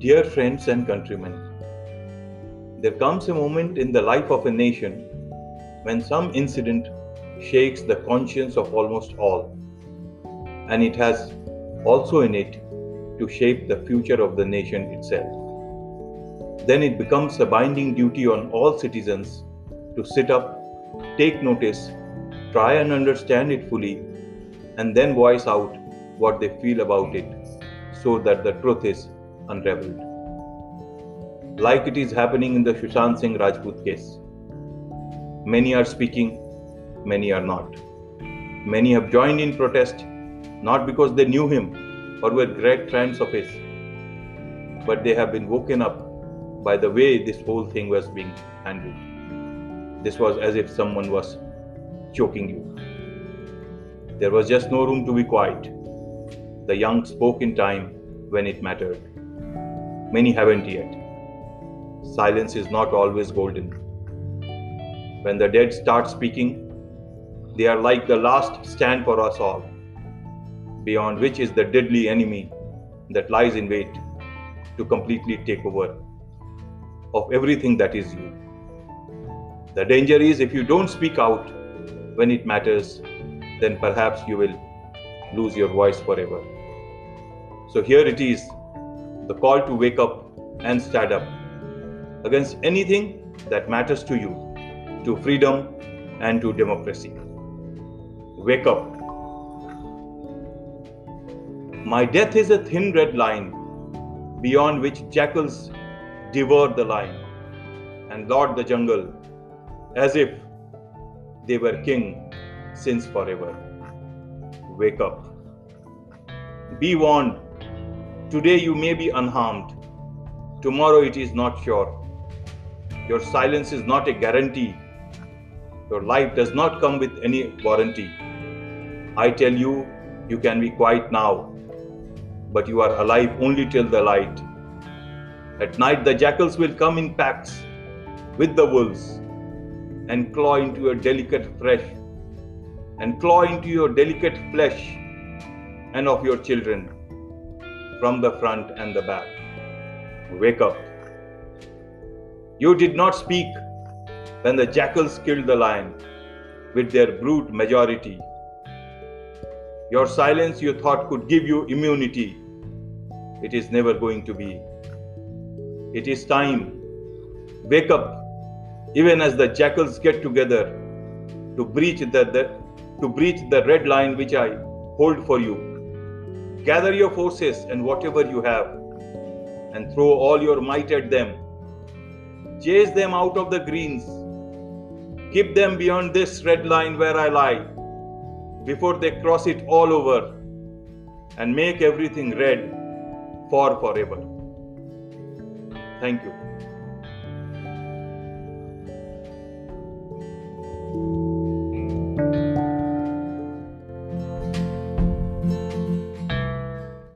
Dear friends and countrymen, there comes a moment in the life of a nation when some incident shakes the conscience of almost all, and it has also in it to shape the future of the nation itself. Then it becomes a binding duty on all citizens to sit up, take notice, try and understand it fully, and then voice out what they feel about it so that the truth is unraveled. Like it is happening in the Sushant Singh Rajput case. Many are speaking, many are not. Many have joined in protest not because they knew him or were great friends of his, but they have been woken up by the way this whole thing was being handled. This was as if someone was choking you. There was just no room to be quiet. The young spoke in time when it mattered. Many haven't yet. Silence is not always golden. When the dead start speaking, they are like the last stand for us all, beyond which is the deadly enemy that lies in wait to completely take over of everything that is you. The danger is if you don't speak out when it matters, then perhaps you will lose your voice forever. So here it is the call to wake up and stand up against anything that matters to you, to freedom and to democracy. Wake up. My death is a thin red line beyond which jackals devour the lion and lord the jungle as if they were king since forever. Wake up. Be warned. Today you may be unharmed. Tomorrow it is not sure. Your silence is not a guarantee. Your life does not come with any warranty. I tell you, you can be quiet now, but you are alive only till the light. At night, the jackals will come in packs with the wolves and claw into your delicate flesh and claw into your delicate flesh and of your children from the front and the back. Wake up. You did not speak when the jackals killed the lion with their brute majority. Your silence you thought could give you immunity. It is never going to be. It is time. Wake up even as the jackals get together to breach the, the, to breach the red line which I hold for you. Gather your forces and whatever you have, and throw all your might at them. Chase them out of the greens. Keep them beyond this red line where I lie, before they cross it all over, and make everything red for forever. Thank you.